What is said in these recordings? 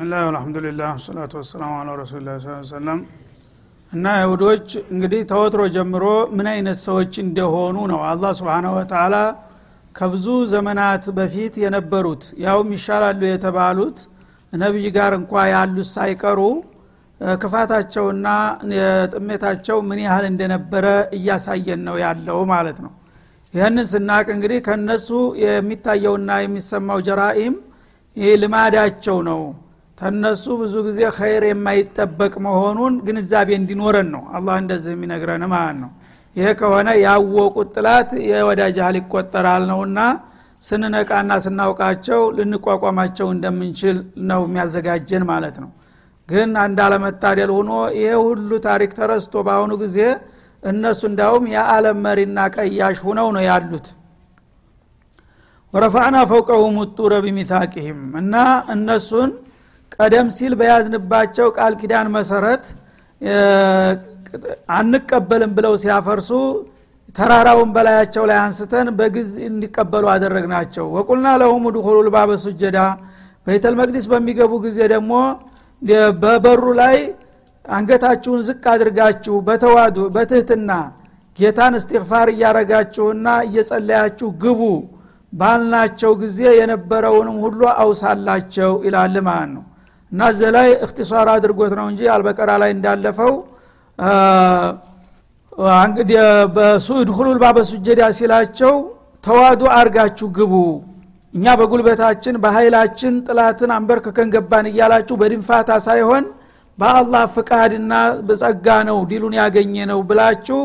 ብስሚላህ አልሐምዱሊላህ ሰላቱ ወሰላሙ አላ ሰለም እና አይሁዶች እንግዲህ ተወትሮ ጀምሮ ምን አይነት ሰዎች እንደሆኑ ነው አላህ ስብሓናሁ ወተላ ከብዙ ዘመናት በፊት የነበሩት። ያውም ይሻላሉ የተባሉት ነቢይ ጋር እንኳ ያሉት ሳይቀሩ ክፋታቸውና ጥሜታቸው ምን ያህል እንደነበረ እያሳየን ነው ያለው ማለት ነው። ይህንን ስናቅ እንግዲህ ከነሱ የሚታየውና የሚሰማው ጀራኢም ይህ ልማዳቸው ነው ተነሱ ብዙ ጊዜ ኸይር የማይጠበቅ መሆኑን ግንዛቤ እንዲኖረን ነው። አላህ እንደዚህ የሚነግረን ማለት ነው። ይሄ ከሆነ ያወቁት ጥላት የወዳጅ ያህል ይቆጠራል ነውና ስንነቃና ስናውቃቸው ልንቋቋማቸው እንደምንችል ነው የሚያዘጋጀን ማለት ነው። ግን አንድ አለመታደል ሆኖ ይሄ ሁሉ ታሪክ ተረስቶ በአሁኑ ጊዜ እነሱ እንዳውም የዓለም መሪና ቀያሽ ሁነው ነው ያሉት። ወረፋዕና ፈውቀሁም ጡረ ቢሚታቅህም እና እነሱን ቀደም ሲል በያዝንባቸው ቃል ኪዳን መሰረት አንቀበልም ብለው ሲያፈርሱ ተራራውን በላያቸው ላይ አንስተን በግዝ እንዲቀበሉ አደረግናቸው። ወቁልና ለሁም ድኹሉ ልባበ ሱጀዳ በይተል መቅዲስ በሚገቡ ጊዜ ደግሞ በበሩ ላይ አንገታችሁን ዝቅ አድርጋችሁ በተዋዱ በትህትና ጌታን እስትግፋር እያረጋችሁና እየጸለያችሁ ግቡ ባልናቸው ጊዜ የነበረውንም ሁሉ አውሳላቸው ይላል ማለት ነው እና እዚ ላይ እክትሷር አድርጎት ነው እንጂ አልበቀራ ላይ እንዳለፈው እንግዲህ በሱድኩሉል ባበሱጀዳ ሲላቸው ተዋዱ አርጋችሁ ግቡ። እኛ በጉልበታችን በኃይላችን ጠላትን አንበርክከን ገባን እያላችሁ በድንፋታ ሳይሆን በአላህ ፍቃድና በጸጋ ነው ዲሉን ያገኘ ነው ብላችሁ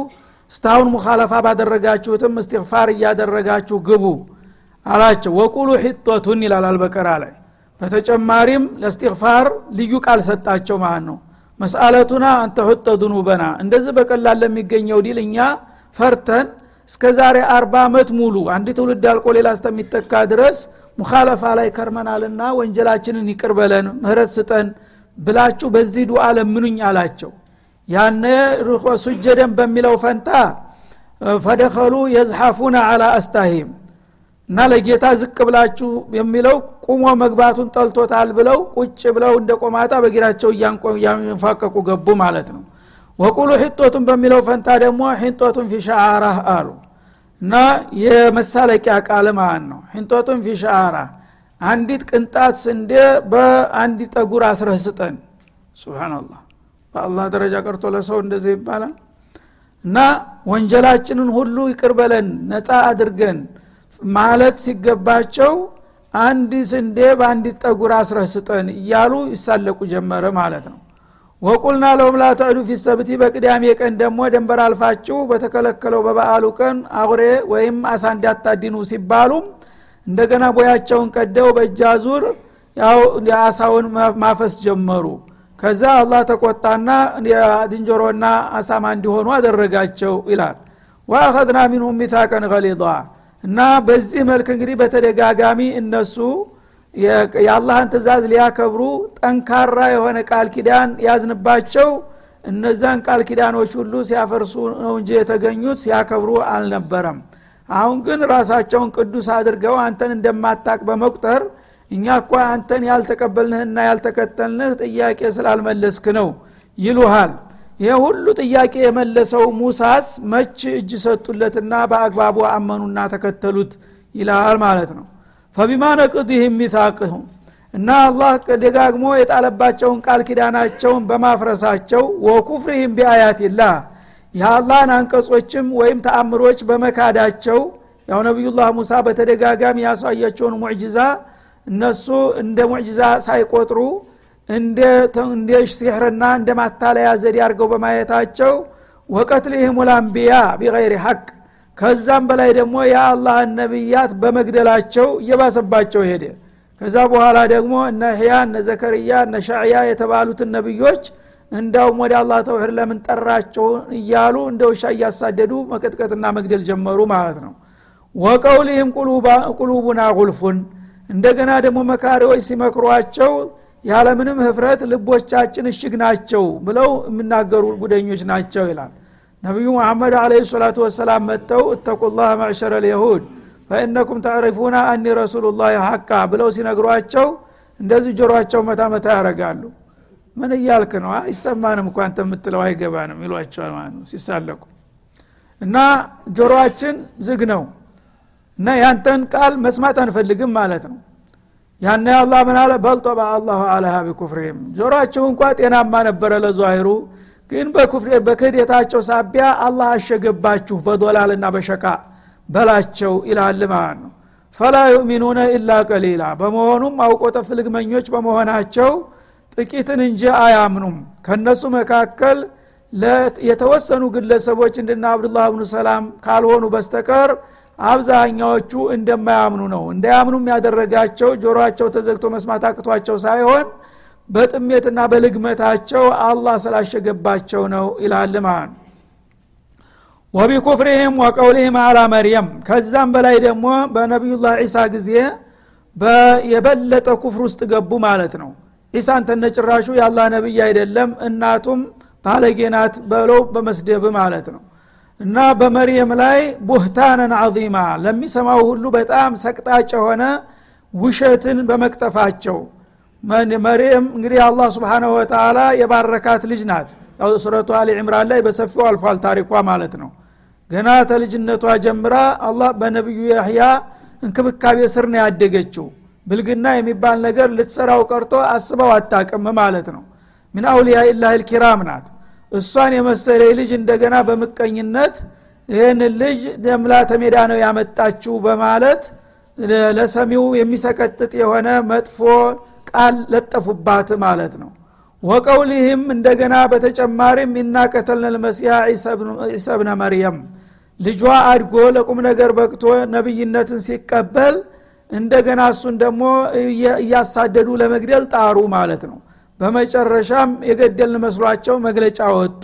እስታሁን مخالفة ባደረጋችሁትም استغفار እያደረጋችሁ ግቡ አላቸው። وقولوا حطة ይላል አልበቀራ ላይ በተጨማሪም ለ استغفار ልዩ ቃል ሰጣቸው ማለት ነው። مسألتنا أن تحط ذنوبنا እንደዚህ በቀላል ለሚገኘው ዲል እኛ ፈርተን እስከ ዛሬ አርባ ዓመት ሙሉ አንድ ትውልድ አልቆ ሌላ እስተሚተካ ድረስ ሙኻለፋ ላይ ከርመናልና ወንጀላችንን ይቅር ምህረት ስጠን ብላችሁ በዚህ ዱዓ ለምኑኝ አላቸው። ያነ ሱጀደን በሚለው ፈንታ ፈደኸሉ የዝሐፉነ አላ አስታሂም እና ለጌታ ዝቅ ብላችሁ የሚለው ቁሞ መግባቱን ጠልቶታል ብለው ቁጭ ብለው እንደ ቆማጣ በጊራቸው እያንፋቀቁ ገቡ ማለት ነው። ወቁሉ ሒጦቱን በሚለው ፈንታ ደግሞ ሒንጦቱን ፊ ሸዓራህ አሉ። እና የመሳለቂያ ቃል ማለት ነው? ሒንጦቱን ፊ ሸዓራ አንዲት ቅንጣት ስንዴ በአንድ ጠጉር አስረህ ስጠን። ስብናላህ በአላህ ደረጃ ቀርቶ ለሰው እንደዚህ ይባላል። እና ወንጀላችንን ሁሉ ይቅር በለን ነፃ አድርገን ማለት ሲገባቸው አንድ ስንዴ በአንዲት ጠጉር አስረህ ስጠን እያሉ ይሳለቁ ጀመረ ማለት ነው። ወቁልና ለሁም ላ ተዕዱ ፊ ሰብቲ በቅዳሜ ቀን ደግሞ ደንበር አልፋችሁ በተከለከለው በበዓሉ ቀን አውሬ ወይም አሳ እንዳታድኑ ሲባሉም እንደገና ቦያቸውን ቀደው በእጃ ዙር ያው የአሳውን ማፈስ ጀመሩ። ከዛ አላህ ተቆጣና ዝንጀሮና አሳማ እንዲሆኑ አደረጋቸው ይላል። ወአኸድና ሚንሁም ሚታቀን ገሊጣ እና በዚህ መልክ እንግዲህ በተደጋጋሚ እነሱ የአላህን ትእዛዝ ሊያከብሩ ጠንካራ የሆነ ቃል ኪዳን ያዝንባቸው። እነዛን ቃል ኪዳኖች ሁሉ ሲያፈርሱ ነው እንጂ የተገኙት ሲያከብሩ አልነበረም። አሁን ግን ራሳቸውን ቅዱስ አድርገው አንተን እንደማታቅ በመቁጠር እኛ እኳ አንተን ያልተቀበልንህና ያልተከተልንህ ጥያቄ ስላልመለስክ ነው ይሉሃል ይህ ሁሉ ጥያቄ የመለሰው ሙሳስ መች እጅ ሰጡለትና በአግባቡ አመኑና ተከተሉት ይላል ማለት ነው። ፈቢማ ነቅድህም ሚታቅህም እና አላህ ደጋግሞ የጣለባቸውን ቃል ኪዳናቸውን በማፍረሳቸው ወኩፍርህም ቢአያትላህ የአላህን አንቀጾችም ወይም ተአምሮች በመካዳቸው ያው ነቢዩላህ ሙሳ በተደጋጋሚ ያሳያቸውን ሙዕጅዛ እነሱ እንደ ሙዕጅዛ ሳይቆጥሩ እንደ ሲሕርና እንደ ማታለያ ዘዴ አድርገው በማየታቸው ወቀትልህም ልአንቢያ ቢገይሪ ሐቅ ከዛም በላይ ደግሞ የአላህን ነቢያት በመግደላቸው እየባሰባቸው ሄደ። ከዛ በኋላ ደግሞ እነ ህያ እነ ዘከርያ እነ ሻዕያ የተባሉትን ነቢዮች እንዳውም ወደ አላህ ተውሒድ ለምን ጠራቸው እያሉ እንደ ውሻ እያሳደዱ መቀጥቀጥና መግደል ጀመሩ ማለት ነው። ወቀውሊህም ቁሉቡና ጉልፉን እንደገና ደግሞ መካሪዎች ሲመክሯቸው ያለምንም ህፍረት ልቦቻችን እሽግ ናቸው ብለው የሚናገሩ ጉደኞች ናቸው ይላል። ነቢዩ መሐመድ አለ ሰላቱ ወሰላም መጥተው እተቁላህ መዕሸረ ልየሁድ ፈኢነኩም ተዕሪፉና አኒ ረሱሉላህ ሐቃ ብለው ሲነግሯቸው እንደዚህ ጆሮቸው መታ መታ ያደርጋሉ። ምን እያልክ ነው? አይሰማንም እኳ አንተ የምትለው አይገባንም ይሏቸዋል ማለት ነው ሲሳለቁ። እና ጆሮአችን ዝግ ነው። እና ያንተን ቃል መስማት አንፈልግም ማለት ነው ያነ አላህ ምን አለ? በልጦባ አላሁ አለሃ ቢኩፍሪህም። ጆሮአቸው እንኳ ጤናማ ነበረ ለዛሂሩ ግን በክህደታቸው ሳቢያ አላህ አሸገባችሁ በዶላልና በሸቃ በላቸው ይላል ማለት ነው። ፈላ ዩእሚኑነ ኢላ ቀሊላ። በመሆኑም አውቆ ጠፍልግመኞች በመሆናቸው ጥቂትን እንጂ አያምኑም። ከነሱ መካከል የተወሰኑ ግለሰቦች እንድና አብዱላህ ብኑ ሰላም ካልሆኑ በስተቀር አብዛኛዎቹ እንደማያምኑ ነው። እንዳያምኑም ያደረጋቸው ጆሮአቸው ተዘግቶ መስማት አቅቷቸው ሳይሆን በጥሜትና በልግመታቸው አላህ ስላሸገባቸው ነው ይላል ማለት ወቢኩፍሪህም ወቀውሊህም አላ መርየም። ከዛም በላይ ደግሞ በነቢዩላህ ዒሳ ጊዜ የበለጠ ኩፍር ውስጥ ገቡ ማለት ነው። ዒሳን ተነጭራሹ የአላህ ነቢይ አይደለም እናቱም ባለጌናት በለው በመስደብ ማለት ነው እና በመርየም ላይ ቡህታነን አዚማ ለሚሰማው ሁሉ በጣም ሰቅጣጭ የሆነ ውሸትን በመቅጠፋቸው። መርየም እንግዲህ አላህ ስብሓንሁ ወተላ የባረካት ልጅ ናት። ያው ሱረቱ ላይ በሰፊው አልፏል ታሪኳ ማለት ነው። ገና ተልጅነቷ ጀምራ አላህ በነቢዩ ያህያ እንክብካቤ ስር ነው ያደገችው። ብልግና የሚባል ነገር ልትሰራው ቀርቶ አስበው አታቅም ማለት ነው። ምን አውሊያ ኢላህ ልኪራም ናት እሷን የመሰለ ልጅ እንደገና በምቀኝነት ይህን ልጅ ደምላ ተሜዳ ነው ያመጣችው በማለት ለሰሚው የሚሰቀጥጥ የሆነ መጥፎ ቃል ለጠፉባት ማለት ነው። ወቀውሊህም እንደገና በተጨማሪም ኢና ቀተልነ ልመሲያ ዒሳ ብነ መርየም ልጇ አድጎ ለቁም ነገር በቅቶ ነቢይነትን ሲቀበል እንደገና እሱን ደግሞ እያሳደዱ ለመግደል ጣሩ ማለት ነው በመጨረሻም የገደልን መስሏቸው መግለጫ ወጡ።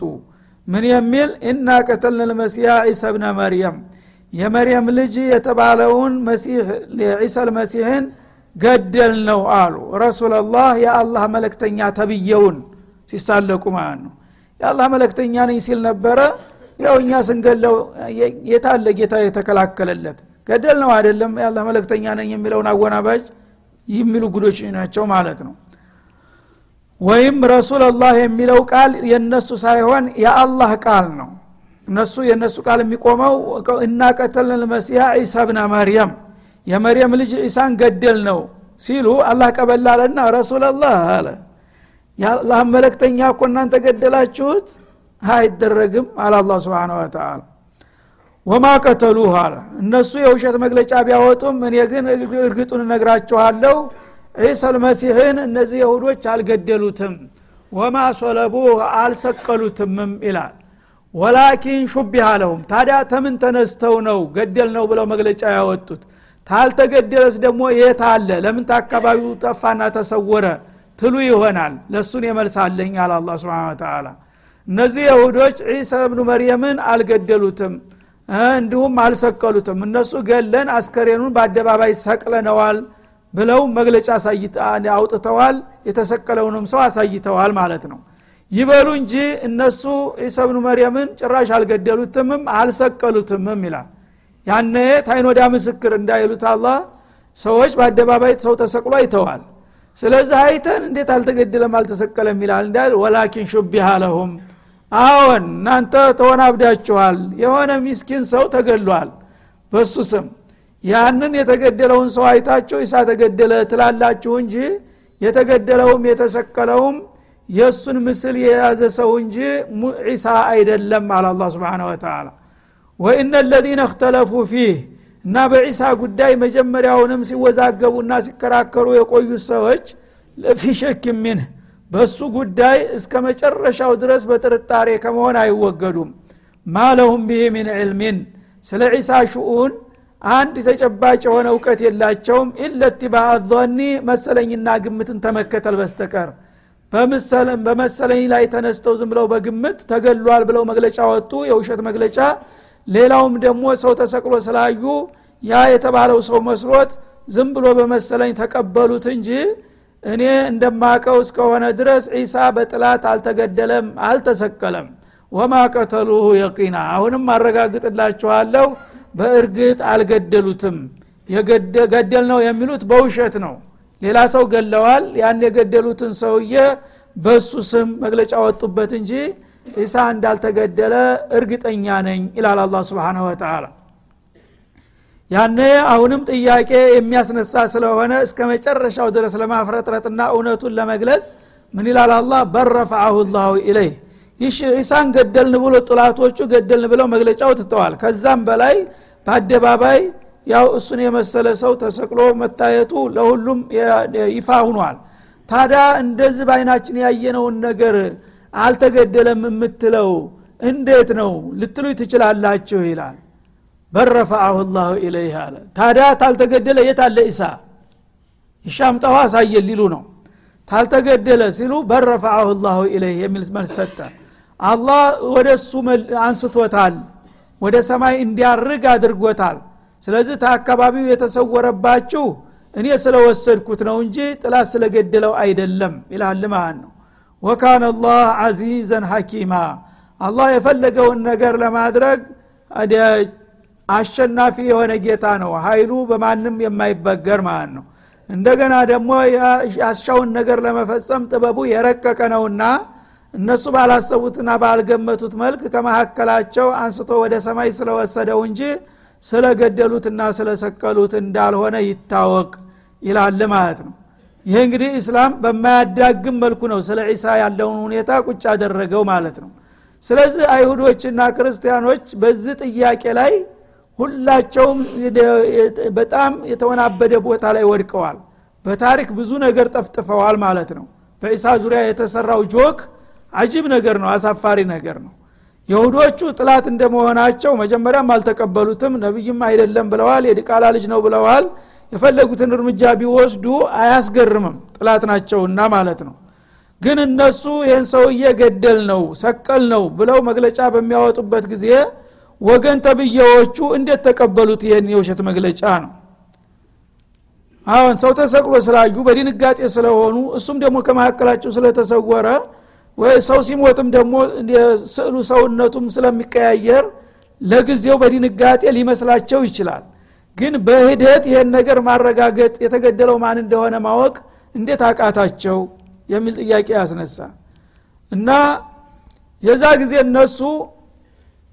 ምን የሚል? ኢና ቀተልን ልመሲያ ዒሳ ብነ መርየም. የመርየም ልጅ የተባለውን መሲህ ዒሳ ልመሲህን ገደል ነው አሉ። ረሱላላህ የአላህ መለክተኛ ተብየውን ሲሳለቁ ማለት ነው። የአላህ መለክተኛ ነኝ ሲል ነበረ። ያው እኛ ስንገለው የታለ ጌታ የተከላከለለት? ገደል ነው አይደለም የአላህ መለክተኛ ነኝ የሚለውን አወናባጅ የሚሉ ጉዶች ናቸው ማለት ነው ወይም ረሱላላህ የሚለው ቃል የነሱ ሳይሆን የአላህ ቃል ነው። እነሱ የእነሱ ቃል የሚቆመው እና ቀተልን ልመሲያ ዒሳ ብነ መርየም የመርየም ልጅ ዒሳን ገደል ነው ሲሉ አላህ ቀበላለና ረሱላላህ አለ። የአላህ መለክተኛ እኮ እናንተ ገደላችሁት? አይደረግም አለ አላ ስብን ወተላ ወማ ቀተሉህ አለ። እነሱ የውሸት መግለጫ ቢያወጡም እኔ ግን እርግጡን እነግራችኋለሁ ዒሳ ልመሲሕን እነዚህ የሁዶች አልገደሉትም ወማ ሶለቡህ አልሰቀሉትምም ይላል። ወላኪን ሹቢህ አለሁም ታዲያ ተምን ተነስተው ነው ገደል ነው ብለው መግለጫ ያወጡት? ታልተገደለስ ደግሞ የት አለ? ለምን አካባቢው ጠፋና ተሰወረ? ትሉ ይሆናል። ለእሱን የመልሳለኝ አለ አላ ስብን ተላ እነዚህ የሁዶች ዒሳ ብኑ መርየምን አልገደሉትም እንዲሁም አልሰቀሉትም። እነሱ ገለን አስከሬኑን በአደባባይ ሰቅለነዋል ብለው መግለጫ አውጥተዋል የተሰቀለውንም ሰው አሳይተዋል ማለት ነው። ይበሉ እንጂ እነሱ ዒሳ ብኑ መርየምን ጭራሽ አልገደሉትምም አልሰቀሉትምም ይላል። ያነ ታይኖዳ ምስክር እንዳይሉት አላ ሰዎች በአደባባይ ሰው ተሰቅሎ አይተዋል። ስለዚህ አይተን እንዴት አልተገደለም አልተሰቀለም ይላል እንዳል ወላኪን ሹቢሃ ለሁም። አዎን እናንተ ተወናብዳችኋል የሆነ ሚስኪን ሰው ተገሏል በሱ ስም ያንን የተገደለውን ሰው አይታችሁ ኢሳ ተገደለ ትላላችሁ እንጂ የተገደለውም የተሰቀለውም የእሱን ምስል የያዘ ሰው እንጂ ዒሳ አይደለም አለ አላ ስብን ወተላ ወኢነ ለዚነ እክተለፉ ፊህ እና በዒሳ ጉዳይ መጀመሪያውንም ሲወዛገቡና ሲከራከሩ የቆዩት ሰዎች ለፊ ሸክ ሚንህ በእሱ ጉዳይ እስከ መጨረሻው ድረስ በጥርጣሬ ከመሆን አይወገዱም። ማለሁም ብህ ሚን ዕልሚን ስለ ዒሳ ሽኡን አንድ ተጨባጭ የሆነ እውቀት የላቸውም። ኢለትባ ዞኒ መሰለኝና ግምትን ተመከተል በስተቀር። በመሰለኝ ላይ ተነስተው ዝም ብለው በግምት ተገሏል ብለው መግለጫ ወጡ። የውሸት መግለጫ። ሌላውም ደግሞ ሰው ተሰቅሎ ስላዩ ያ የተባለው ሰው መስሎት ዝም ብሎ በመሰለኝ ተቀበሉት እንጂ እኔ እንደማቀው እስከሆነ ድረስ ዒሳ በጥላት አልተገደለም አልተሰቀለም። ወማ ቀተሉሁ የቂና። አሁንም አረጋግጥላችኋለሁ በእርግጥ አልገደሉትም። ገደል ነው የሚሉት በውሸት ነው። ሌላ ሰው ገለዋል ያን የገደሉትን ሰውዬ በሱ ስም መግለጫ ወጡበት እንጂ ኢሳ እንዳልተገደለ እርግጠኛ ነኝ ይላል አላ ስብን ወተላ ያነ አሁንም ጥያቄ የሚያስነሳ ስለሆነ እስከ መጨረሻው ድረስ ለማፍረጥረጥና እውነቱን ለመግለጽ ምን ይላል አላ በረፈዐሁ ላሁ ኢለይህ ዒሳን ገደልን ብሎ ጥላቶቹ ገደልን ብለው መግለጫው ትተዋል። ከዛም በላይ በአደባባይ ያው እሱን የመሰለ ሰው ተሰቅሎ መታየቱ ለሁሉም ይፋ ሁኗል ታዲያ እንደዚህ በአይናችን ያየነውን ነገር አልተገደለም የምትለው እንዴት ነው ልትሉ ትችላላችሁ? ይላል። በረፈዐሁ ላሁ ኢለይህ አለ። ታዲያ ታልተገደለ የት አለ ኢሳ? ይሻምጠዋ አሳየን ሊሉ ነው። ታልተገደለ ሲሉ በረፈዐሁ ላሁ ኢለይህ የሚል መልስ ሰጠ አላህ ወደ እሱ አንስቶታል። ወደ ሰማይ እንዲያርግ አድርጎታል። ስለዚህ ተአካባቢው የተሰወረባችሁ እኔ ስለወሰድኩት ነው እንጂ ጥላት ስለገደለው አይደለም ይላል ማለት ነው። ወካነ አላህ አዚዘን ሐኪማ። አላህ የፈለገውን ነገር ለማድረግ አሸናፊ የሆነ ጌታ ነው። ኃይሉ በማንም የማይበገር ማለት ነው። እንደገና ደግሞ ያሻውን ነገር ለመፈጸም ጥበቡ የረቀቀ ነውና እነሱ ባላሰቡትና ባልገመቱት መልክ ከመካከላቸው አንስቶ ወደ ሰማይ ስለወሰደው እንጂ ስለገደሉትና ስለሰቀሉት እንዳልሆነ ይታወቅ ይላል ማለት ነው። ይህ እንግዲህ እስላም በማያዳግም መልኩ ነው ስለ ዒሳ ያለውን ሁኔታ ቁጭ ያደረገው ማለት ነው። ስለዚህ አይሁዶችና ክርስቲያኖች በዚህ ጥያቄ ላይ ሁላቸውም በጣም የተወናበደ ቦታ ላይ ወድቀዋል። በታሪክ ብዙ ነገር ጠፍጥፈዋል ማለት ነው። በኢሳ ዙሪያ የተሰራው ጆክ አጂብ ነገር ነው አሳፋሪ ነገር ነው። የሁዶቹ ጥላት እንደመሆናቸው መጀመሪያም አልተቀበሉትም ነቢይም አይደለም ብለዋል የዲቃላ ልጅ ነው ብለዋል። የፈለጉትን እርምጃ ቢወስዱ አያስገርምም ጥላት ናቸውና ማለት ነው። ግን እነሱ ይህን ሰውዬ ገደል ነው ሰቀል ነው ብለው መግለጫ በሚያወጡበት ጊዜ ወገን ተብዬዎቹ እንዴት ተቀበሉት? ይህን የውሸት መግለጫ ነው። አሁን ሰው ተሰቅሎ ስላዩ በድንጋጤ ስለሆኑ እሱም ደግሞ ከመካከላቸው ስለተሰወረ ወይ ሰው ሲሞትም ደግሞ ስዕሉ ሰውነቱም ስለሚቀያየር ለጊዜው በድንጋጤ ሊመስላቸው ይችላል። ግን በሂደት ይሄን ነገር ማረጋገጥ የተገደለው ማን እንደሆነ ማወቅ እንዴት አቃታቸው የሚል ጥያቄ ያስነሳ እና የዛ ጊዜ እነሱ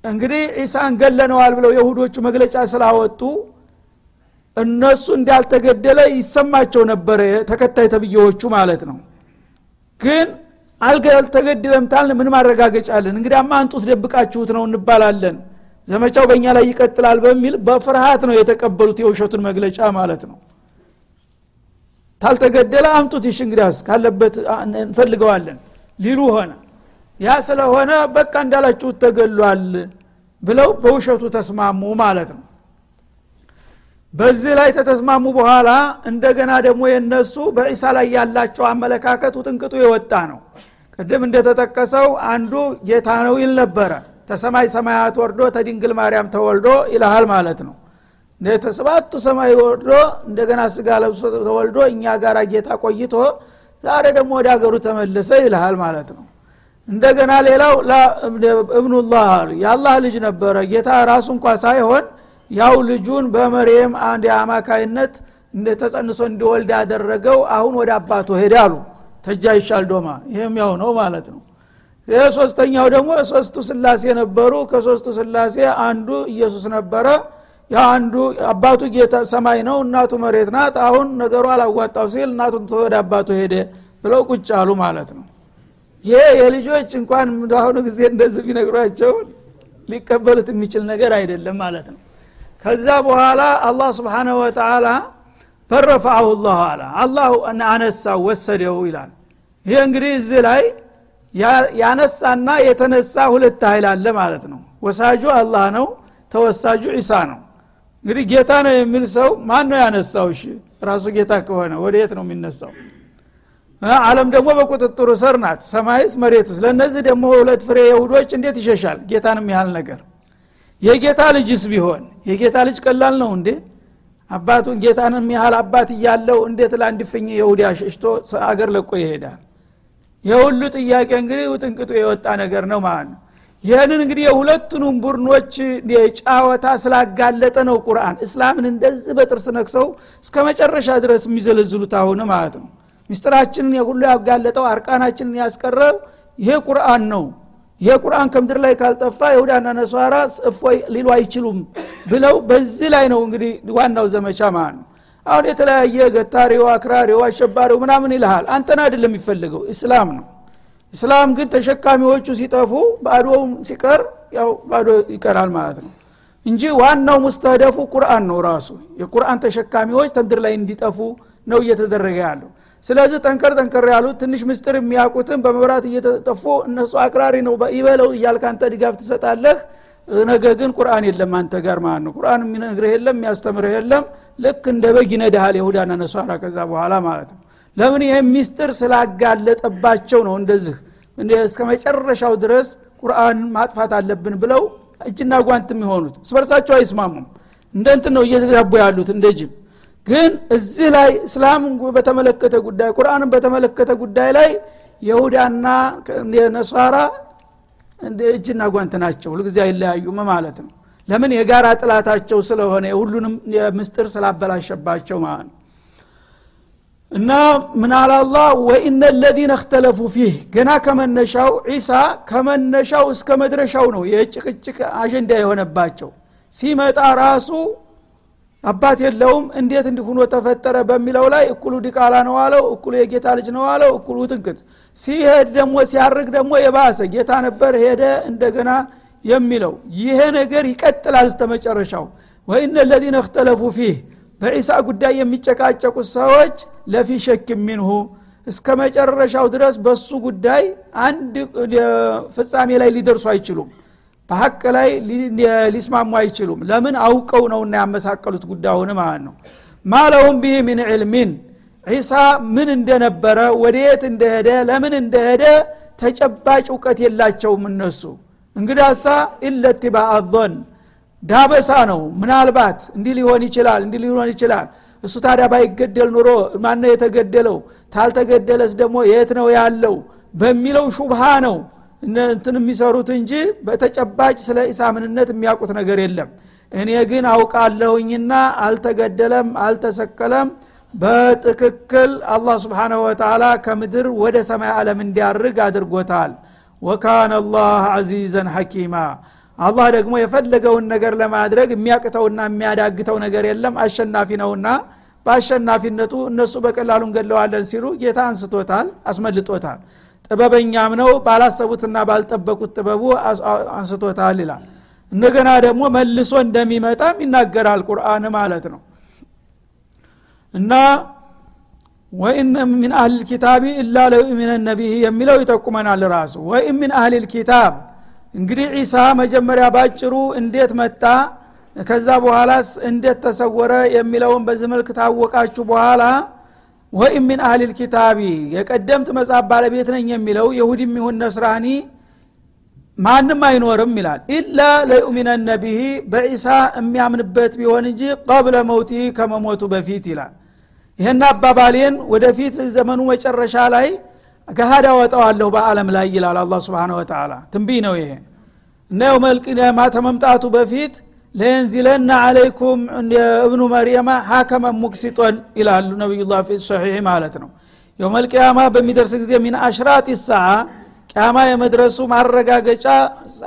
እንግዲህ ዒሳን ገለነዋል ብለው የሁዶቹ መግለጫ ስላወጡ እነሱ እንዳልተገደለ ይሰማቸው ነበረ ተከታይ ተብዬዎቹ ማለት ነው። ግን አልተገደለም ታልን ምን ማረጋገጫለን እንግዲያማ አንጡት ደብቃችሁት ነው እንባላለን። ዘመቻው በእኛ ላይ ይቀጥላል በሚል በፍርሃት ነው የተቀበሉት የውሸቱን መግለጫ ማለት ነው። ታልተገደለ አምጡት ይሽ እንግዲያስ ካለበት እንፈልገዋለን። ሊሉ ሆነ። ያ ስለሆነ በቃ እንዳላችሁት ተገሏል ብለው በውሸቱ ተስማሙ ማለት ነው። በዚህ ላይ ተተስማሙ በኋላ እንደገና ደግሞ የነሱ በዒሳ ላይ ያላቸው አመለካከት ውጥንቅጡ የወጣ ነው ቅድም እንደተጠቀሰው አንዱ ጌታ ነው ይል ነበረ። ተሰማይ ሰማያት ወርዶ ተድንግል ማርያም ተወልዶ ይልሃል ማለት ነው። ተሰባቱ ሰማይ ወርዶ እንደገና ስጋ ለብሶ ተወልዶ እኛ ጋር ጌታ ቆይቶ ዛሬ ደግሞ ወደ ሀገሩ ተመለሰ ይልሃል ማለት ነው። እንደገና ሌላው እብኑላህ የአላህ ልጅ ነበረ። ጌታ ራሱ እንኳ ሳይሆን ያው ልጁን በመርየም አንድ አማካይነት ተጸንሶ እንዲወልድ ያደረገው አሁን ወደ አባቱ ሄደ አሉ ተጃ ይሻል ዶማ። ይህም ያው ነው ማለት ነው። ሶስተኛው ደግሞ ሶስቱ ስላሴ ነበሩ። ከሶስቱ ስላሴ አንዱ ኢየሱስ ነበረ። ያ አንዱ አባቱ ጌታ ሰማይ ነው እናቱ መሬት ናት። አሁን ነገሩ አላዋጣው ሲል እናቱን ወደ አባቱ ሄደ ብለው ቁጭ አሉ ማለት ነው። ይሄ የልጆች እንኳን በአሁኑ ጊዜ እንደዚህ ቢነግሯቸው ሊቀበሉት የሚችል ነገር አይደለም ማለት ነው። ከዛ በኋላ አላህ ስብሓንሁ ወተላ ፈረፈአሁ ላሁ አላ አላህ አነሳው ወሰደው ይላል። ይሄ እንግዲህ እዚህ ላይ ያነሳና የተነሳ ሁለት ኃይል አለ ማለት ነው። ወሳጁ አላህ ነው ተወሳጁ ዒሳ ነው። እንግዲህ ጌታ ነው የሚል ሰው ማን ነው ያነሳው? እሺ ራሱ ጌታ ከሆነ ወደ የት ነው የሚነሳው? አለም ደግሞ በቁጥጥሩ ስር ናት። ሰማይስ መሬትስ? ለእነዚህ ደግሞ ሁለት ፍሬ የሁዶች እንዴት ይሸሻል? ጌታንም ያህል ነገር። የጌታ ልጅስ ቢሆን? የጌታ ልጅ ቀላል ነው እንዴ አባቱን ጌታንም ያህል አባት እያለው እንዴት ለአንድፍኝ የሁዲ አሸሽቶ አገር ለቆ ይሄዳል? የሁሉ ጥያቄ እንግዲህ ውጥንቅጡ የወጣ ነገር ነው ማለት ነው። ይህንን እንግዲህ የሁለቱንም ቡድኖች ጫወታ ስላጋለጠ ነው ቁርአን። እስላምን እንደዚህ በጥርስ ነክሰው እስከ መጨረሻ ድረስ የሚዘለዝሉት አሁን ማለት ነው። ሚስጥራችንን የሁሉ ያጋለጠው አርቃናችንን ያስቀረው ይሄ ቁርአን ነው ይሄ ቁርአን ከምድር ላይ ካልጠፋ ይሁዳና ነሷራ እፎይ ሊሉ አይችሉም ብለው በዚህ ላይ ነው እንግዲህ ዋናው ዘመቻ ማለት ነው። አሁን የተለያየ ገታሪው አክራሪው አሸባሪው ምናምን ይልሃል። አንተን አይደለም የሚፈልገው እስላም ነው። እስላም ግን ተሸካሚዎቹ ሲጠፉ ባዶውም ሲቀር ያው ባዶ ይቀራል ማለት ነው እንጂ ዋናው ሙስተህደፉ ቁርአን ነው ራሱ። የቁርአን ተሸካሚዎች ተምድር ላይ እንዲጠፉ ነው እየተደረገ ያለው ስለዚህ ጠንከር ጠንከር ያሉት ትንሽ ምስጥር የሚያውቁትን በመብራት እየተጠፉ እነሱ አክራሪ ነው ይበለው እያልክ አንተ ድጋፍ ትሰጣለህ። ነገ ግን ቁርአን የለም አንተ ጋር ማለት ነው። ቁርአን የሚነግርህ የለም የሚያስተምርህ የለም። ልክ እንደ በግ ይነድሃል የሁዳና ነሷራ ከዛ በኋላ ማለት ነው። ለምን ይህ ሚስጥር ስላጋለጠባቸው ነው እንደዚህ? እስከ መጨረሻው ድረስ ቁርአን ማጥፋት አለብን ብለው እጅና ጓንት የሚሆኑት። እስበርሳቸው አይስማሙም። እንደንትን ነው እየተዳቡ ያሉት እንደ ጅብ ግን እዚህ ላይ እስላም በተመለከተ ጉዳይ ቁርአንን በተመለከተ ጉዳይ ላይ የሁዳና ነሷራ እጅና ጓንት ናቸው። ሁልጊዜ አይለያዩም ማለት ነው። ለምን? የጋራ ጥላታቸው ስለሆነ ሁሉንም ምስጥር ስላበላሸባቸው ማለት ነው። እና አላ ወኢነ ለዚነ እክተለፉ ፊህ ገና ከመነሻው ዒሳ ከመነሻው እስከ መድረሻው ነው የጭቅጭቅ አጀንዳ የሆነባቸው። ሲመጣ ራሱ አባት የለውም እንዴት እንዲሁኖ ተፈጠረ በሚለው ላይ እኩሉ ዲቃላ ነው አለው እኩሉ የጌታ ልጅ ነው አለው እኩሉ ትንክት ሲሄድ ደግሞ ሲያርግ ደግሞ የባሰ ጌታ ነበር ሄደ እንደገና የሚለው። ይሄ ነገር ይቀጥላል እስተ መጨረሻው ወኢነ ለዚነ እክተለፉ ፊህ በዒሳ ጉዳይ የሚጨቃጨቁት ሰዎች ለፊ ሸክ ሚንሁ። እስከ መጨረሻው ድረስ በሱ ጉዳይ አንድ ፍጻሜ ላይ ሊደርሱ አይችሉም በሀቅ ላይ ሊስማሙ አይችሉም። ለምን? አውቀው ነውና ያመሳቀሉት ጉዳዩን ማለት ነው። ማለሁም ቢህ ምን ዕልሚን። ዒሳ ምን እንደነበረ ወደየት እንደሄደ ለምን እንደሄደ ተጨባጭ እውቀት የላቸውም እነሱ። እንግዳሳ ኢለትባ አዞን ዳበሳ ነው። ምናልባት እንዲህ ሊሆን ይችላል እንዲህ ሊሆን ይችላል። እሱ ታዲያ ባይገደል ኑሮ ማነው የተገደለው? ታልተገደለስ ደግሞ የት ነው ያለው? በሚለው ሹብሃ ነው እንትን የሚሰሩት እንጂ በተጨባጭ ስለ ኢሳ ምንነት የሚያውቁት ነገር የለም። እኔ ግን አውቃለሁኝና አልተገደለም አልተሰቀለም በትክክል አላህ ስብሓንሁ ወተላ ከምድር ወደ ሰማይ ዓለም እንዲያርግ አድርጎታል። ወካነ አላህ አዚዘን ሐኪማ። አላህ ደግሞ የፈለገውን ነገር ለማድረግ የሚያቅተውና የሚያዳግተው ነገር የለም። አሸናፊ ነውና በአሸናፊነቱ እነሱ በቀላሉ እንገለዋለን ሲሉ ጌታ አንስቶታል አስመልጦታል ጥበበኛም ነው። ባላሰቡትና ባልጠበቁት ጥበቡ አንስቶታል ይላል። እንደገና ደግሞ መልሶ እንደሚመጣም ይናገራል ቁርአን ማለት ነው። እና ወኢን ምን አህል ኪታቢ ኢላ ለዩእሚነ ነቢህ የሚለው ይጠቁመናል ራሱ። ወኢን ምን አህል ኪታብ እንግዲህ ዒሳ መጀመሪያ ባጭሩ እንዴት መጣ? ከዛ በኋላስ እንዴት ተሰወረ? የሚለውን በዚህ መልክ ታወቃችሁ በኋላ ወኢን ሚን አህሊል ኪታቢ የቀደምት መጽሐፍ ባለቤት ነኝ የሚለው የሁዲም ይሁን ነስራኒ ማንም አይኖርም ይላል። ኢላ ለዩሚነነ ቢሂ በዒሳ የሚያምንበት ቢሆን እንጂ ቀብለ መውቲ ከመሞቱ በፊት ይላል። ይህን አባባሌን ወደፊት ዘመኑ መጨረሻ ላይ ገሃድ አወጣዋለሁ በአለም ላይ ይላል አላ ስብን ወተላ ትንቢይ ነው ይሄ። እና የው መልቅያማ ተመምጣቱ በፊት ለየንዚለና አለይኩም እብኑ መርየማ ሀከመን ሙክሲጦን ይላሉ ነቢዩላ ፊ ሰሒህ ማለት ነው። የውመልቅያማ በሚደርስ ጊዜ ሚን አሽራት ሰዓ ቅያማ የመድረሱ ማረጋገጫ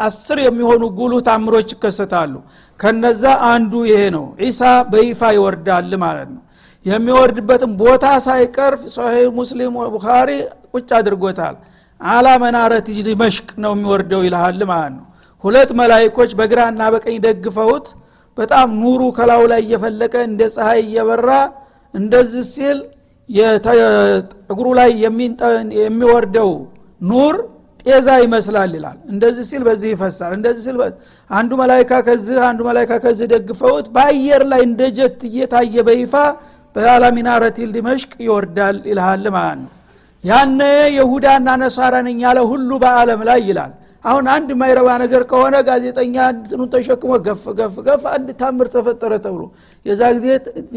አስር የሚሆኑ ጉሉ ታምሮች ይከሰታሉ። ከነዛ አንዱ ይሄ ነው። ዒሳ በይፋ ይወርዳል ማለት ነው። የሚወርድበትም ቦታ ሳይቀር ሶሒህ ሙስሊም ቡኻሪ ቁጭ አድርጎታል። አላ መናረት ዲመሽቅ ነው የሚወርደው ይልሃል ማለት ነው ሁለት መላይኮች በግራና በቀኝ ደግፈውት በጣም ኑሩ ከላው ላይ እየፈለቀ እንደ ፀሐይ እየበራ እንደዚህ ሲል እግሩ ላይ የሚወርደው ኑር ጤዛ ይመስላል ይላል። እንደዚህ ሲል በዚህ ይፈሳል። እንደዚህ ሲል አንዱ መላይካ ከዚህ አንዱ መላይካ ከዚህ ደግፈውት በአየር ላይ እንደ ጀት እየታየ በይፋ በአላሚናረቲል ዲመሽቅ ይወርዳል ይልሃል ማለት ነው። ያነ የሁዳና ነሳራ ነኝ ያለ ሁሉ በአለም ላይ ይላል አሁን አንድ የማይረባ ነገር ከሆነ ጋዜጠኛ እንትኑ ተሸክሞ ገፍ ገፍ ገፍ አንድ ታምር ተፈጠረ ተብሎ የዛ ጊዜ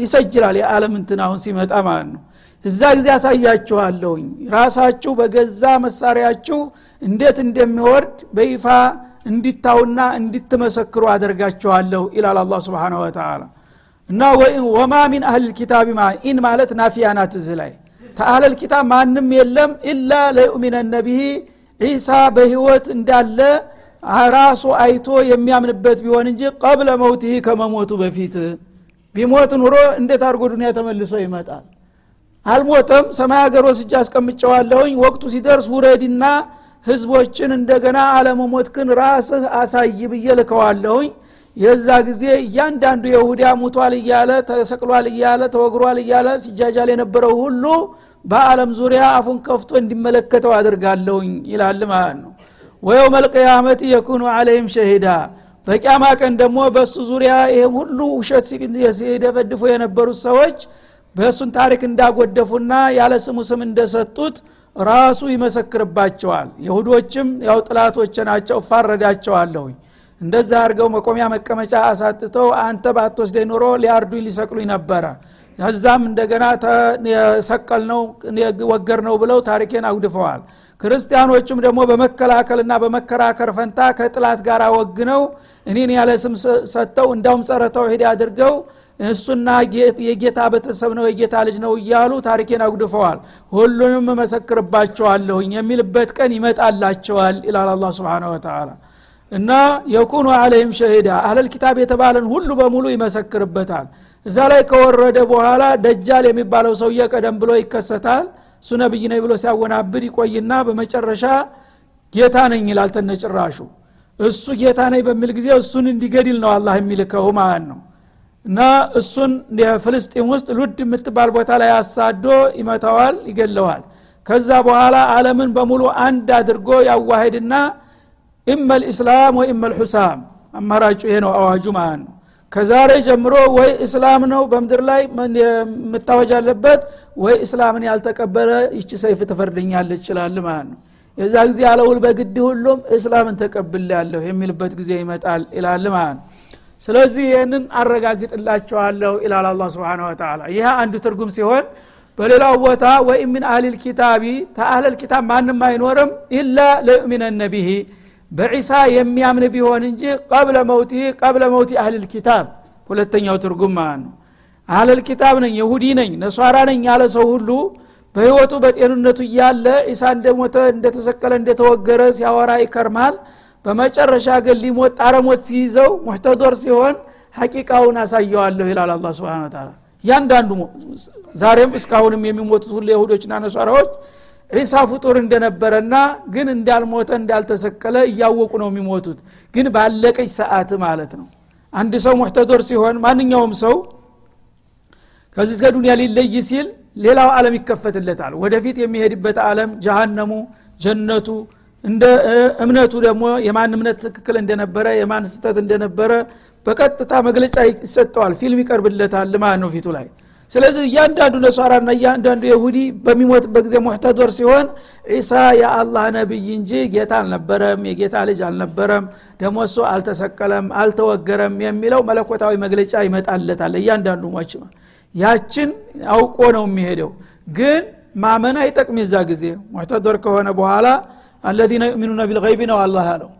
ይሰጅላል። የዓለም እንትን አሁን ሲመጣ ማለት ነው። እዛ ጊዜ ያሳያችኋለሁኝ ራሳችሁ በገዛ መሳሪያችሁ እንዴት እንደሚወርድ በይፋ እንድታዩና እንድትመሰክሩ አደርጋቸዋለሁ ይላል الله سبحانه وتعالى እና وما من أهل الكتاب إن ማለት نافية ናት እዚ ላይ። ተ أهل الكتاب ማንም የለም إلا ليؤمنن به ዒሳ በህይወት እንዳለ ራሱ አይቶ የሚያምንበት ቢሆን እንጂ قبل موته ከመሞቱ በፊት ቢሞት ኑሮ እንዴት አድርጎ ዱኒያ ተመልሶ ይመጣል? አልሞተም። ሰማይ ሀገር ወስጃ አስቀምጨዋለሁኝ። ወቅቱ ሲደርስ ውረድና ህዝቦችን እንደገና አለመሞትክን ራስህ አሳይ ብዬ ልከዋለሁኝ። የዛ ጊዜ እያንዳንዱ የሁዳ ሙቷል እያለ ተሰቅሏል እያለ ተወግሯል እያለ ሲጃጃል የነበረው ሁሉ በአለም ዙሪያ አፉን ከፍቶ እንዲመለከተው አድርጋለሁኝ ይላል ማለት ነው። ወየው መልቅያመት የኩኑ አለይም ሸሂዳ። በቂያማ ቀን ደግሞ በእሱ ዙሪያ ይህም ሁሉ ውሸት ሲደፈድፉ የነበሩት ሰዎች በእሱን ታሪክ እንዳጎደፉና ያለ ስሙ ስም እንደሰጡት ራሱ ይመሰክርባቸዋል። የሁዶችም ያው ጥላቶች ናቸው እፋረዳቸዋለሁኝ። እንደዛ አድርገው መቆሚያ መቀመጫ አሳጥተው አንተ ባትወስደኝ ኑሮ ሊያርዱኝ ሊሰቅሉኝ ነበረ ከዛም እንደገና ሰቀል ነው ወገር ነው ብለው ታሪኬን አውድፈዋል ክርስቲያኖቹም ደግሞ በመከላከልና በመከራከር ፈንታ ከጥላት ጋር ወግነው እኔን ያለ ስም ሰጥተው እንዳውም ጸረ ተውሂድ አድርገው እሱና የጌታ ቤተሰብ ነው የጌታ ልጅ ነው እያሉ ታሪኬን አጉድፈዋል። ሁሉንም መሰክርባቸዋለሁኝ የሚልበት ቀን ይመጣላቸዋል ይላል አላ ስብን ወተላ እና የኩኑ አለህም ሸሂዳ አህለል ኪታብ የተባለን ሁሉ በሙሉ ይመሰክርበታል እዛ ላይ ከወረደ በኋላ ደጃል የሚባለው ሰውዬ ቀደም ብሎ ይከሰታል። እሱ ነብይ ነኝ ብሎ ሲያወናብድ ይቆይና በመጨረሻ ጌታ ነኝ ይላል ተነጭራሹ። እሱ ጌታ ነኝ በሚል ጊዜ እሱን እንዲገድል ነው አላህ የሚልከው ማለት ነው። እና እሱን ፍልስጢን ውስጥ ሉድ የምትባል ቦታ ላይ አሳዶ ይመታዋል ይገለዋል። ከዛ በኋላ አለምን በሙሉ አንድ አድርጎ ያዋሄድና ኢመ ልእስላም ወይ ኢመ ልሑሳም አማራጩ ይሄ ነው አዋጁ ማለት ነው ከዛሬ ጀምሮ ወይ እስላም ነው በምድር ላይ የምታወጅ አለበት ወይ እስላምን ያልተቀበለ ይቺ ሰይፍ ትፈርደኛለች ይችላል ማለት ነው። የዛ ጊዜ አለውል በግድ ሁሉም እስላምን ተቀብል ያለሁ የሚልበት ጊዜ ይመጣል ይላል ማለት ነው። ስለዚህ ይህንን አረጋግጥላቸዋለሁ ይላል አላ ስብን ወተላ ይህ አንዱ ትርጉም ሲሆን በሌላው ቦታ ወይ ምን አህሊል ኪታቢ ተአህለል ኪታብ ማንም አይኖርም ኢላ ለዩእሚነነ ቢሂ በዒሳ የሚያምን ቢሆን እንጂ ቀብለ መውቲ ቀብለ መውቲ አህልል ኪታብ። ሁለተኛው ትርጉም ማለት ነው? አህለል ኪታብ ነኝ የሁዲ ነኝ ነሷራ ነኝ ያለ ሰው ሁሉ በህይወቱ በጤንነቱ እያለ ዒሳ እንደሞተ እንደተሰቀለ እንደተወገረ ሲያወራ ይከርማል። በመጨረሻ ግን ሊሞት ጣረሞት ሲይዘው ሙሕተዶር ሲሆን ሐቂቃውን አሳየዋለሁ ይላል አላ ስብን ታላ እያንዳንዱ ዛሬም እስካሁንም የሚሞቱት ሁሉ የሁዶችና ነሷራዎች ዒሳ ፍጡር እንደነበረና ግን እንዳልሞተ እንዳልተሰቀለ እያወቁ ነው የሚሞቱት። ግን ባለቀች ሰዓት ማለት ነው። አንድ ሰው ሙሕተዶር ሲሆን ማንኛውም ሰው ከዚህ ከዱንያ ሊለይ ሲል ሌላው ዓለም ይከፈትለታል። ወደፊት የሚሄድበት ዓለም ጀሃነሙ ጀነቱ እንደ እምነቱ ደግሞ የማን እምነት ትክክል እንደነበረ የማን ስተት እንደነበረ በቀጥታ መግለጫ ይሰጠዋል። ፊልም ይቀርብለታል ማለት ነው ፊቱ ላይ ስለዚህ እያንዳንዱ ነሷራና እያንዳንዱ የሁዲ በሚሞትበት ጊዜ ሙሕተዶር ሲሆን ዒሳ የአላህ ነቢይ እንጂ ጌታ አልነበረም የጌታ ልጅ አልነበረም ደግሞ እሱ አልተሰቀለም አልተወገረም የሚለው መለኮታዊ መግለጫ ይመጣለታል እያንዳንዱ ሟች። ያችን አውቆ ነው የሚሄደው። ግን ማመን አይጠቅም የዛ ጊዜ። ሙሕተዶር ከሆነ በኋላ አለዚነ ዩእሚኑነ ቢልገይቢ ነው አላህ ያለው።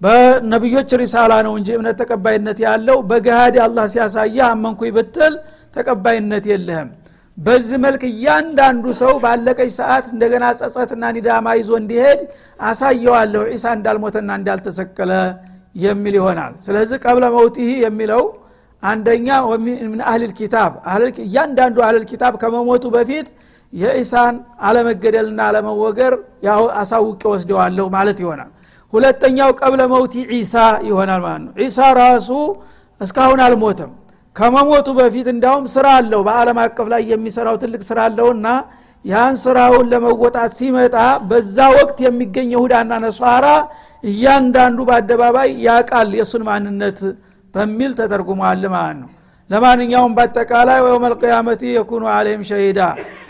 በነቢዮች ሪሳላ ነው እንጂ እምነት ተቀባይነት ያለው። በገሃድ አላህ ሲያሳየ አመንኩኝ ብትል ተቀባይነት የለህም። በዚህ መልክ እያንዳንዱ ሰው ባለቀች ሰዓት እንደገና ጸጸትና ኒዳማ ይዞ እንዲሄድ አሳየዋለሁ ዒሳ እንዳልሞተና እንዳልተሰቀለ የሚል ይሆናል። ስለዚህ ቀብለ መውቲህ የሚለው አንደኛ ምን አህልል ኪታብ እያንዳንዱ አህልል ኪታብ ከመሞቱ በፊት የኢሳን አለመገደልና አለመወገር ያው አሳውቄ ወስደዋለሁ ማለት ይሆናል። ሁለተኛው ቀብለ መውቲ ዒሳ ይሆናል ማለት ነው። ዒሳ ራሱ እስካሁን አልሞተም ከመሞቱ በፊት እንዳውም ስራ አለው። በአለም አቀፍ ላይ የሚሰራው ትልቅ ስራ አለውና ያን ስራውን ለመወጣት ሲመጣ በዛ ወቅት የሚገኝ ይሁዳና ነሷራ እያንዳንዱ በአደባባይ ያቃል የእሱን ማንነት በሚል ተተርጉሟል ማለት ነው። ለማንኛውም በአጠቃላይ ወየውመልቅያመቲ የኩኑ አለህም ሸሂዳ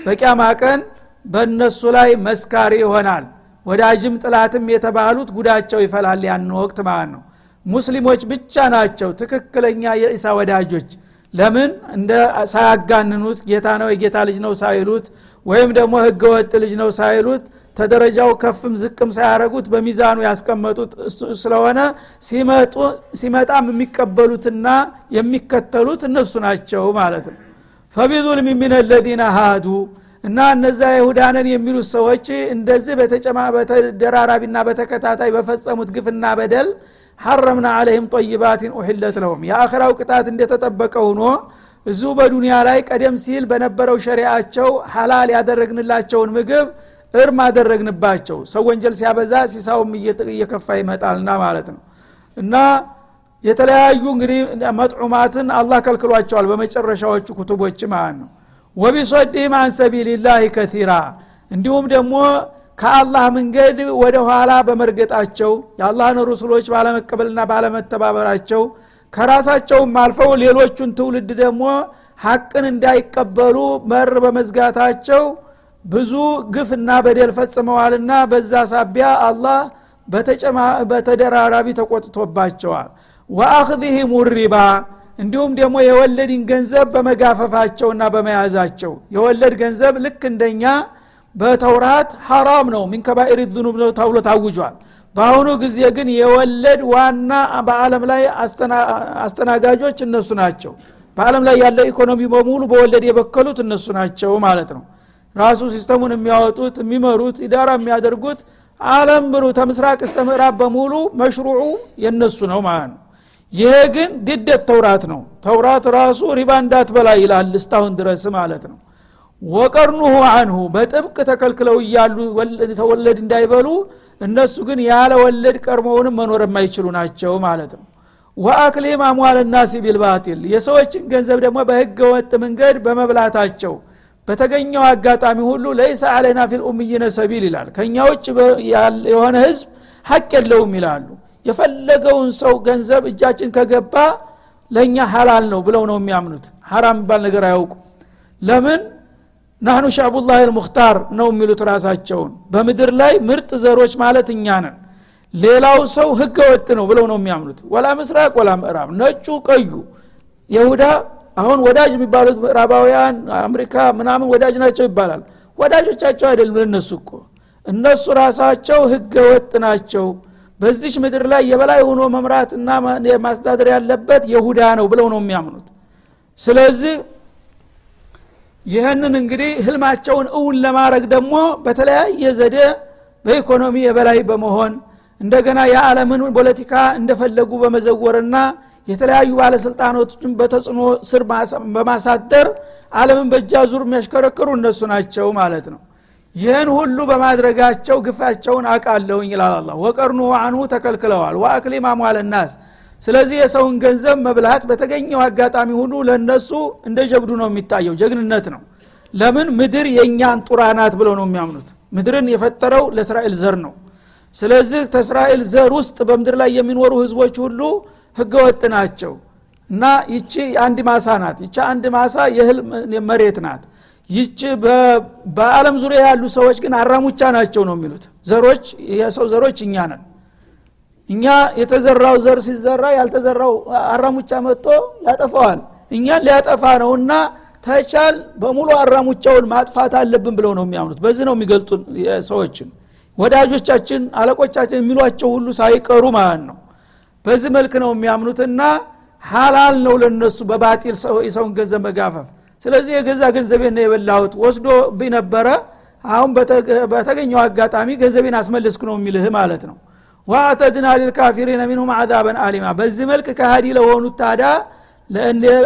በቂያማ ቀን በእነሱ ላይ መስካሪ ይሆናል። ወዳጅም ጥላትም የተባሉት ጉዳቸው ይፈላል ያን ወቅት ማለት ነው ሙስሊሞች ብቻ ናቸው ትክክለኛ የኢሳ ወዳጆች። ለምን? እንደ ሳያጋንኑት ጌታ ነው የጌታ ልጅ ነው ሳይሉት ወይም ደግሞ ህገ ወጥ ልጅ ነው ሳይሉት ተደረጃው ከፍም ዝቅም ሳያረጉት በሚዛኑ ያስቀመጡት ስለሆነ ሲመጣም የሚቀበሉትና የሚከተሉት እነሱ ናቸው ማለት ነው። ፈቢዙልም ሚን ለዚነ ሃዱ እና እነዛ ይሁዳንን የሚሉት ሰዎች እንደዚህ በተደራራቢና በተከታታይ በፈጸሙት ግፍና በደል ሐረምና አለህም ጠይባትን ኡሕለት ለሁም። የአኸራው ቅጣት እንደተጠበቀ ሆኖ እዙ በዱንያ ላይ ቀደም ሲል በነበረው ሸሪአቸው ሐላል ያደረግንላቸውን ምግብ እርም አደረግንባቸው። ሰው ወንጀል ሲያበዛ ሲሳውም እየከፋ ይመጣልና ማለት ነው። እና የተለያዩ እንግዲህ መጥዑማትን አላህ ከልክሏቸዋል በመጨረሻዎቹ ኩቱቦች ማለት ነው። ወቢሶዲህም አን ሰቢልላህ ከቲራ እንዲሁም ደግሞ ከአላህ መንገድ ወደ ኋላ በመርገጣቸው የአላህን ሩሱሎች ባለመቀበልና ባለመተባበራቸው ከራሳቸውም አልፈው ሌሎቹን ትውልድ ደግሞ ሀቅን እንዳይቀበሉ በር በመዝጋታቸው ብዙ ግፍና በደል ፈጽመዋልና በዛ ሳቢያ አላህ በተደራራቢ ተቆጥቶባቸዋል። ወአክዚህም ሪባ እንዲሁም ደግሞ የወለድን ገንዘብ በመጋፈፋቸውና በመያዛቸው። የወለድ ገንዘብ ልክ እንደኛ በተውራት ሐራም ነው። من كبائر الذنوب ነው ተብሎ ታውጇል። በአሁኑ ጊዜ ግን የወለድ ዋና በአለም ላይ አስተናጋጆች እነሱ ናቸው። በአለም ላይ ያለ ኢኮኖሚ በሙሉ በወለድ የበከሉት እነሱ ናቸው ማለት ነው። ራሱ system ኡን የሚያወጡት የሚመሩት إدارة የሚያደርጉት አለም ብሩ ተምስራቅ እስተ ምዕራብ በሙሉ መሽሩዑ የነሱ ነው ማለት ነው። ይሄ ግን ድደት ተውራት ነው። ተውራት ራሱ ሪባ እንዳትበላ ይላል እስታሁን ድረስ ማለት ነው ወቀርኑሁ አንሁ በጥብቅ ተከልክለው እያሉ ተወለድ እንዳይበሉ እነሱ ግን ያለ ወለድ ቀርመውንም መኖር የማይችሉ ናቸው ማለት ነው። ወአክሊም አሟል ናሲ ቢልባጢል የሰዎችን ገንዘብ ደግሞ በህገ ወጥ መንገድ በመብላታቸው። በተገኘው አጋጣሚ ሁሉ ለይሰ አለና ፊል ኡምይነ ሰቢል ይላል። ከእኛ ውጭ የሆነ ህዝብ ሀቅ የለውም ይላሉ። የፈለገውን ሰው ገንዘብ እጃችን ከገባ ለእኛ ሀላል ነው ብለው ነው የሚያምኑት። ሀራም የሚባል ነገር አያውቁ ለምን ናህኑ ሻቡላህ ልሙክታር ነው የሚሉት ራሳቸውን። በምድር ላይ ምርጥ ዘሮች ማለት እኛ ነን። ሌላው ሰው ህገ ወጥ ነው ብለው ነው የሚያምኑት። ወላ ምስራቅ ወላ ምዕራብ ነጩ ቀዩ። የሁዳ አሁን ወዳጅ የሚባሉት ምዕራባውያን አሜሪካ ምናምን ወዳጅ ናቸው ይባላል። ወዳጆቻቸው አይደሉም ለእነሱ እኮ። እነሱ ራሳቸው ህገ ወጥ ናቸው። በዚች ምድር ላይ የበላይ ሆኖ መምራትና ማስተዳደር ያለበት የሁዳ ነው ብለው ነው የሚያምኑት። ስለዚህ ይህንን እንግዲህ ህልማቸውን እውን ለማድረግ ደግሞ በተለያየ ዘዴ በኢኮኖሚ የበላይ በመሆን እንደገና የዓለምን ፖለቲካ እንደፈለጉ በመዘወርና የተለያዩ ባለስልጣኖችን በተጽዕኖ ስር በማሳደር አለምን በእጃ ዙር የሚያሽከረክሩ እነሱ ናቸው ማለት ነው። ይህን ሁሉ በማድረጋቸው ግፋቸውን አቃለሁኝ ይላል አላ ወቀርኑ አንሁ ተከልክለዋል። ወአክሊም አሟለ ናስ ስለዚህ የሰውን ገንዘብ መብላት በተገኘው አጋጣሚ ሁሉ ለነሱ እንደ ጀብዱ ነው የሚታየው ጀግንነት ነው። ለምን? ምድር የእኛን ጡራ ናት ብለው ነው የሚያምኑት። ምድርን የፈጠረው ለእስራኤል ዘር ነው። ስለዚህ ከእስራኤል ዘር ውስጥ በምድር ላይ የሚኖሩ ህዝቦች ሁሉ ህገወጥ ናቸው። እና ይቺ አንድ ማሳ ናት። ይቺ አንድ ማሳ የእህል መሬት ናት። ይቺ በአለም ዙሪያ ያሉ ሰዎች ግን አራሙቻ ናቸው ነው የሚሉት። ዘሮች የሰው ዘሮች እኛ ነን እኛ የተዘራው ዘር ሲዘራ ያልተዘራው አራሙቻ መጥቶ ያጠፋዋል። እኛን ሊያጠፋ ነውና ተቻል በሙሉ አራሙቻውን ማጥፋት አለብን ብለው ነው የሚያምኑት። በዚህ ነው የሚገልጡ ሰዎችን ወዳጆቻችን አለቆቻችን የሚሏቸው ሁሉ ሳይቀሩ ማለት ነው። በዚህ መልክ ነው የሚያምኑትና ሀላል ነው ለነሱ በባጢል የሰውን ገንዘብ መጋፈፍ። ስለዚህ የገዛ ገንዘቤን ነው የበላሁት። ወስዶ ቢነበረ አሁን በተገኘው አጋጣሚ ገንዘቤን አስመልስክ ነው የሚልህ ማለት ነው ዋአተድና ሊልካፊሪነ ሚንሁም አዛበን አሊማ። በዚህ መልክ ከሃዲ ለሆኑት ታዳ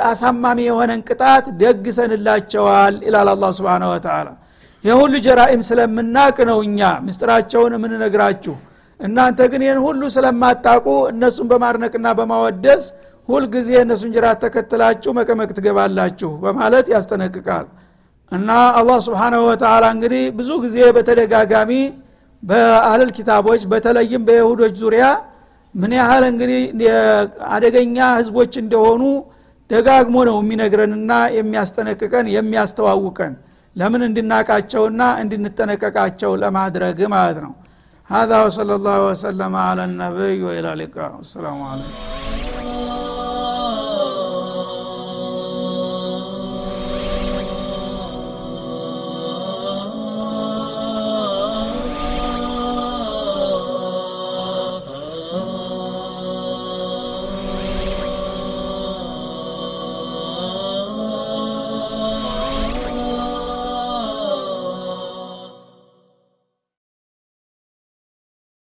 አሳማሚ የሆነን ቅጣት ደግሰንላቸዋል ይላል አላ ስብን ወተላ የሁሉ ጀራኢም ስለምናቅ ነው እኛ ምስጥራቸውን የምንነግራችሁ። እናንተ ግን ይህን ሁሉ ስለማታቁ እነሱን በማድነቅና በማወደስ ሁልጊዜ እነሱን ጅራት ተከትላችሁ መቀመቅ ትገባላችሁ በማለት ያስጠነቅቃል። እና አላህ ስብሓናሁ ወተላ እንግዲህ ብዙ ጊዜ በተደጋጋሚ በአህለል ኪታቦች በተለይም በይሁዶች ዙሪያ ምን ያህል እንግዲህ አደገኛ ህዝቦች እንደሆኑ ደጋግሞ ነው የሚነግረንና የሚያስጠነቅቀን የሚያስተዋውቀን ለምን እንድናቃቸውና እንድንጠነቀቃቸው ለማድረግ ማለት ነው هذا وصلى الله وسلم على النبي وإلى اللقاء والسلام عليكم